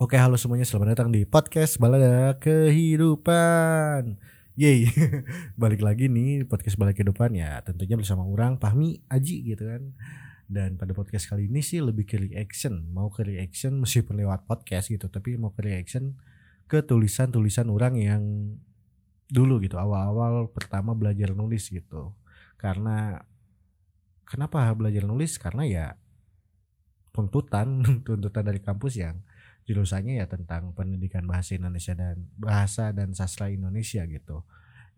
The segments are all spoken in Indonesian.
Oke, halo semuanya, selamat datang di podcast Balada Kehidupan. Yeay, balik lagi nih podcast Balada Kehidupan ya, tentunya bersama orang Pahmi Aji gitu kan. Dan pada podcast kali ini sih lebih ke reaction, mau ke reaction meskipun lewat podcast gitu, tapi mau ke reaction ke tulisan-tulisan orang yang dulu gitu, awal-awal pertama belajar nulis gitu. Karena kenapa belajar nulis? Karena ya tuntutan, tuntutan dari kampus yang jurusannya ya tentang pendidikan bahasa Indonesia dan bahasa dan sastra Indonesia gitu.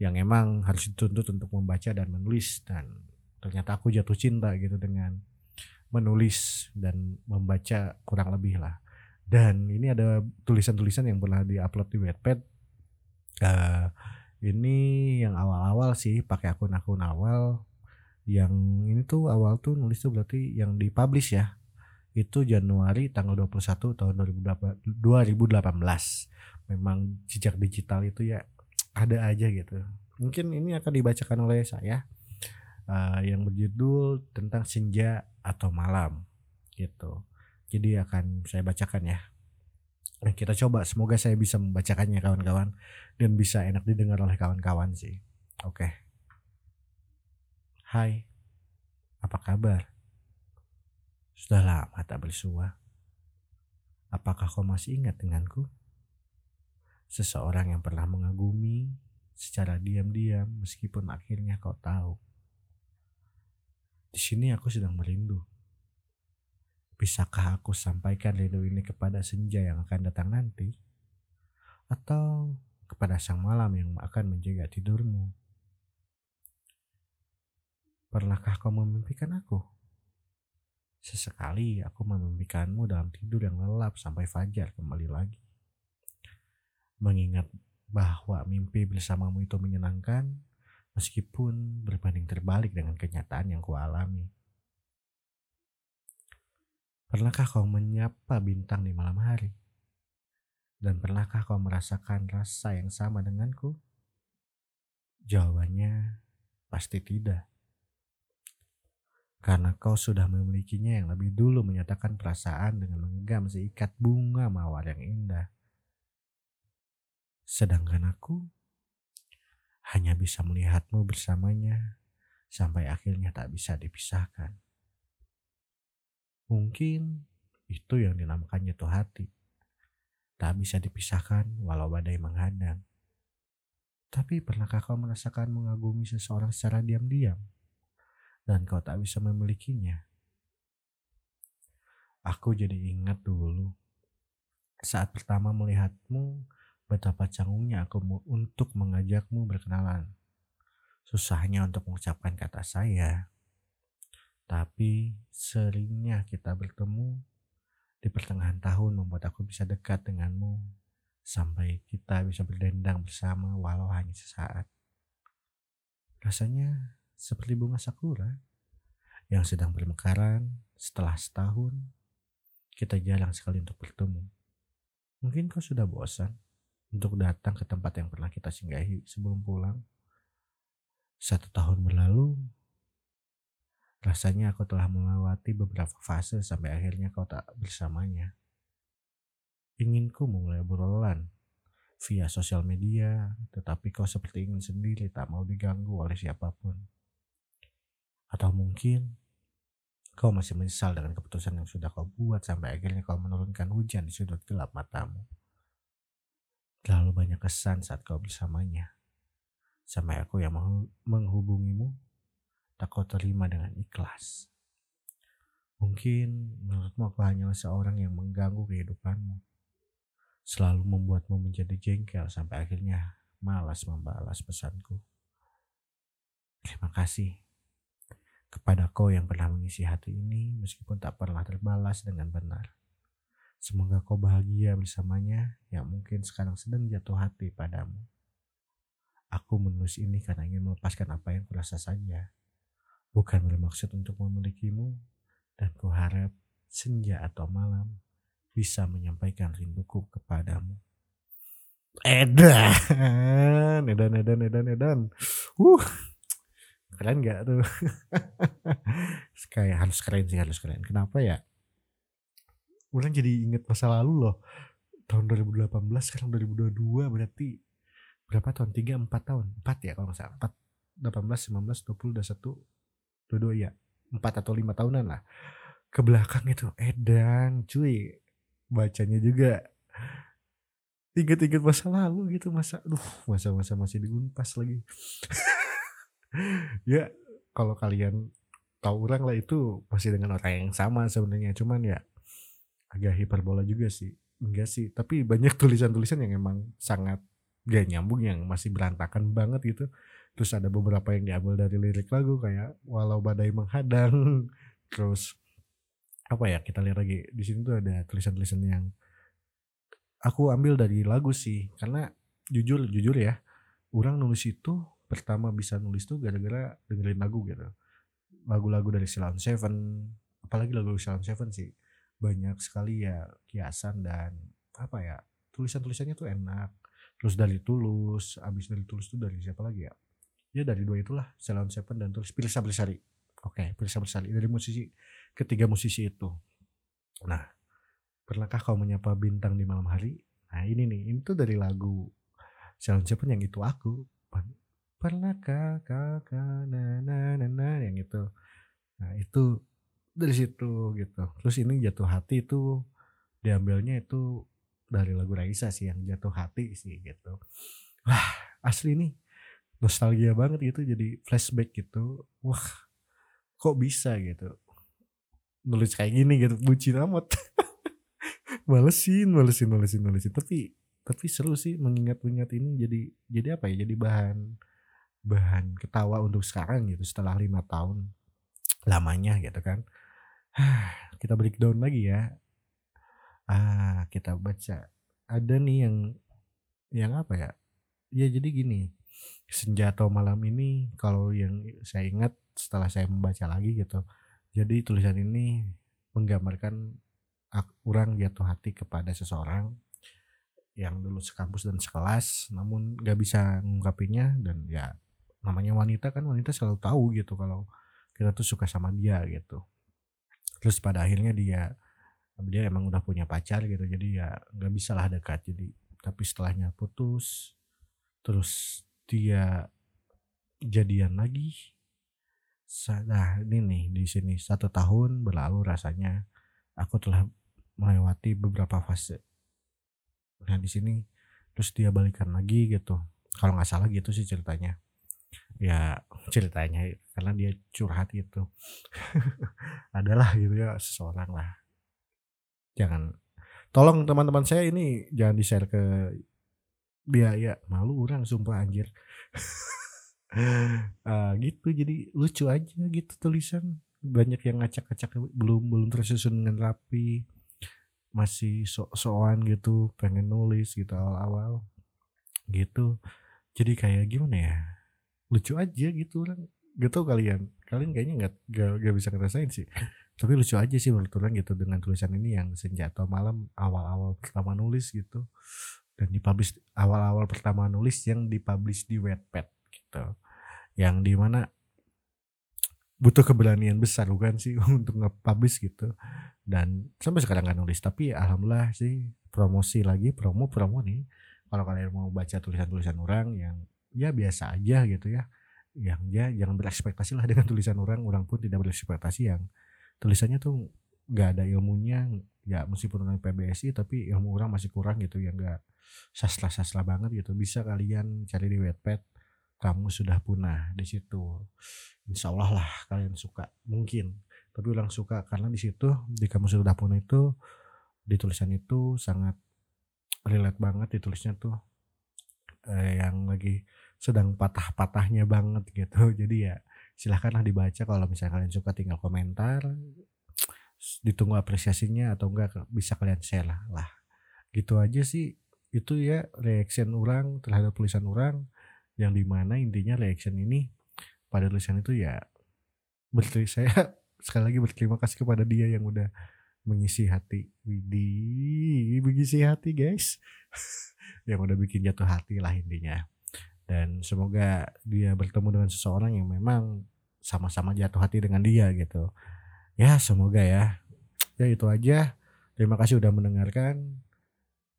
Yang emang harus dituntut untuk membaca dan menulis. Dan ternyata aku jatuh cinta gitu dengan menulis dan membaca kurang lebih lah. Dan ini ada tulisan-tulisan yang pernah diupload di Wattpad. Uh, ini yang awal-awal sih pakai akun-akun awal. Yang ini tuh awal tuh nulis tuh berarti yang dipublish ya itu Januari tanggal 21 tahun 2018 memang jejak digital itu ya ada aja gitu. Mungkin ini akan dibacakan oleh saya uh, yang berjudul tentang senja atau malam gitu. Jadi akan saya bacakan ya. Nah, kita coba. Semoga saya bisa membacakannya kawan-kawan dan bisa enak didengar oleh kawan-kawan sih. Oke. Okay. Hai apa kabar sudah lama tak bersua. Apakah kau masih ingat denganku? Seseorang yang pernah mengagumi secara diam-diam meskipun akhirnya kau tahu. Di sini aku sedang merindu. Bisakah aku sampaikan rindu ini kepada senja yang akan datang nanti? Atau kepada sang malam yang akan menjaga tidurmu? Pernahkah kau memimpikan aku? Sesekali aku memimpikanmu dalam tidur yang lelap sampai fajar kembali lagi. Mengingat bahwa mimpi bersamamu itu menyenangkan, meskipun berbanding terbalik dengan kenyataan yang kualami. Pernahkah kau menyapa bintang di malam hari? Dan pernahkah kau merasakan rasa yang sama denganku? Jawabannya pasti tidak karena kau sudah memilikinya yang lebih dulu menyatakan perasaan dengan menggenggam seikat bunga mawar yang indah. Sedangkan aku hanya bisa melihatmu bersamanya sampai akhirnya tak bisa dipisahkan. Mungkin itu yang dinamakan jatuh hati. Tak bisa dipisahkan walau badai menghadang. Tapi pernahkah kau merasakan mengagumi seseorang secara diam-diam? Dan kau tak bisa memilikinya. Aku jadi ingat dulu saat pertama melihatmu betapa canggungnya aku untuk mengajakmu berkenalan. Susahnya untuk mengucapkan kata saya. Tapi seringnya kita bertemu di pertengahan tahun membuat aku bisa dekat denganmu sampai kita bisa berdendang bersama walau hanya sesaat. Rasanya seperti bunga sakura yang sedang bermekaran setelah setahun kita jarang sekali untuk bertemu. Mungkin kau sudah bosan untuk datang ke tempat yang pernah kita singgahi sebelum pulang. Satu tahun berlalu, rasanya aku telah melewati beberapa fase sampai akhirnya kau tak bersamanya. Inginku memulai obrolan via sosial media, tetapi kau seperti ingin sendiri tak mau diganggu oleh siapa pun. Atau mungkin kau masih menyesal dengan keputusan yang sudah kau buat sampai akhirnya kau menurunkan hujan di sudut gelap matamu. Terlalu banyak kesan saat kau bersamanya. Sampai aku yang menghubungimu tak kau terima dengan ikhlas. Mungkin menurutmu aku hanyalah seorang yang mengganggu kehidupanmu. Selalu membuatmu menjadi jengkel sampai akhirnya malas membalas pesanku. Terima kasih kepada kau yang pernah mengisi hati ini meskipun tak pernah terbalas dengan benar. Semoga kau bahagia bersamanya yang mungkin sekarang sedang jatuh hati padamu. Aku menulis ini karena ingin melepaskan apa yang kurasa saja. Bukan bermaksud untuk memilikimu dan kuharap senja atau malam bisa menyampaikan rinduku kepadamu. Edan, edan, edan, edan, edan. Uh, keren gak tuh kayak harus keren sih harus keren kenapa ya Ulang jadi inget masa lalu loh tahun 2018 sekarang 2022 berarti berapa tahun? 3 4 tahun. 4 ya kalau nggak salah. 4 18 19 20 21 22 ya. 4 atau 5 tahunan lah. Ke belakang itu edan cuy. Bacanya juga inget-inget masa lalu gitu masa duh masa-masa masih diunpas lagi ya kalau kalian tahu orang lah itu masih dengan orang yang sama sebenarnya. Cuman ya agak hiperbola juga sih. Enggak sih tapi banyak tulisan-tulisan yang emang sangat gak nyambung yang masih berantakan banget gitu. Terus ada beberapa yang diambil dari lirik lagu kayak walau badai menghadang. Terus apa ya kita lihat lagi di sini tuh ada tulisan-tulisan yang aku ambil dari lagu sih. Karena jujur jujur ya orang nulis itu pertama bisa nulis tuh gara-gara dengerin lagu gitu. Lagu-lagu dari Silent Seven apalagi lagu Silent Seven sih. Banyak sekali ya kiasan dan apa ya tulisan-tulisannya tuh enak. Terus dari Tulus abis dari Tulus tuh dari siapa lagi ya? Ya dari dua itulah Silent Seven dan Tulus Pilsa Bersari. Oke Pilsa Bersari dari musisi ketiga musisi itu. Nah Pernahkah kau menyapa bintang di malam hari? Nah ini nih, itu dari lagu Silent Seven yang itu aku. Pernahkah kakak na na na na yang itu. Nah itu dari situ gitu. Terus ini jatuh hati itu diambilnya itu dari lagu Raisa sih yang jatuh hati sih gitu. Wah asli nih nostalgia banget gitu jadi flashback gitu. Wah kok bisa gitu nulis kayak gini gitu bucin amat malesin malesin malesin malesin tapi tapi seru sih mengingat-ingat ini jadi jadi apa ya jadi bahan bahan ketawa untuk sekarang gitu setelah lima tahun lamanya gitu kan. Kita breakdown lagi ya. Ah kita baca. Ada nih yang yang apa ya? Ya jadi gini. Senja atau malam ini kalau yang saya ingat setelah saya membaca lagi gitu. Jadi tulisan ini menggambarkan orang jatuh hati kepada seseorang yang dulu sekampus dan sekelas namun gak bisa ngungkapinya dan ya namanya wanita kan wanita selalu tahu gitu kalau kita tuh suka sama dia gitu. Terus pada akhirnya dia dia emang udah punya pacar gitu jadi ya nggak bisa lah dekat. Jadi tapi setelahnya putus terus dia jadian lagi. Nah ini nih di sini satu tahun berlalu rasanya aku telah melewati beberapa fase. Nah di sini terus dia balikan lagi gitu. Kalau nggak salah gitu sih ceritanya ya ceritanya karena dia curhat gitu. Adalah gitu ya seseorang lah. Jangan tolong teman-teman saya ini jangan di share ke dia ya malu orang sumpah anjir. Uh, gitu jadi lucu aja gitu tulisan. Banyak yang ngacak-ngacak belum belum tersusun dengan rapi. Masih sok-sokan gitu pengen nulis gitu awal-awal. Gitu. Jadi kayak gimana ya lucu aja gitu orang. Gak tau kalian. Kalian kayaknya nggak gak, bisa ngerasain sih. Tapi lucu aja sih menurut orang gitu dengan tulisan ini yang senjata malam awal-awal pertama nulis gitu. Dan dipublish awal-awal pertama nulis yang dipublish di Wattpad gitu. Yang di mana butuh keberanian besar bukan sih untuk nge-publish gitu. Dan sampai sekarang nggak nulis. Tapi alhamdulillah sih promosi lagi promo promo nih. Kalau kalian mau baca tulisan-tulisan orang yang ya biasa aja gitu ya. Yang ya jangan berekspektasi lah dengan tulisan orang orang pun tidak berekspektasi yang tulisannya tuh nggak ada ilmunya ya meskipun orang PBSI tapi ilmu orang masih kurang gitu ya nggak sastra-sastra banget gitu. Bisa kalian cari di Wattpad kamu sudah punah di situ. Insya Allah lah kalian suka mungkin. Tapi ulang suka karena di situ di kamu sudah punah itu di tulisan itu sangat relate banget ditulisnya tuh eh, yang lagi sedang patah-patahnya banget gitu. Jadi ya silahkanlah dibaca kalau misalnya kalian suka tinggal komentar. Ditunggu apresiasinya atau enggak bisa kalian share lah, lah. Gitu aja sih. Itu ya reaction orang terhadap tulisan orang yang di mana intinya reaction ini pada tulisan itu ya berterima saya sekali lagi berterima kasih kepada dia yang udah mengisi hati Widi mengisi hati guys yang udah bikin jatuh hati lah intinya dan semoga dia bertemu dengan seseorang yang memang sama-sama jatuh hati dengan dia gitu ya semoga ya ya itu aja terima kasih udah mendengarkan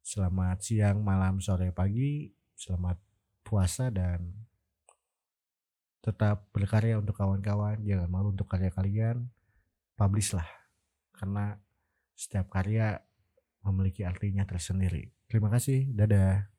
Selamat siang, malam, sore, pagi. Selamat puasa dan tetap berkarya untuk kawan-kawan. Jangan malu untuk karya kalian. Publish lah. Karena setiap karya memiliki artinya tersendiri. Terima kasih. Dadah.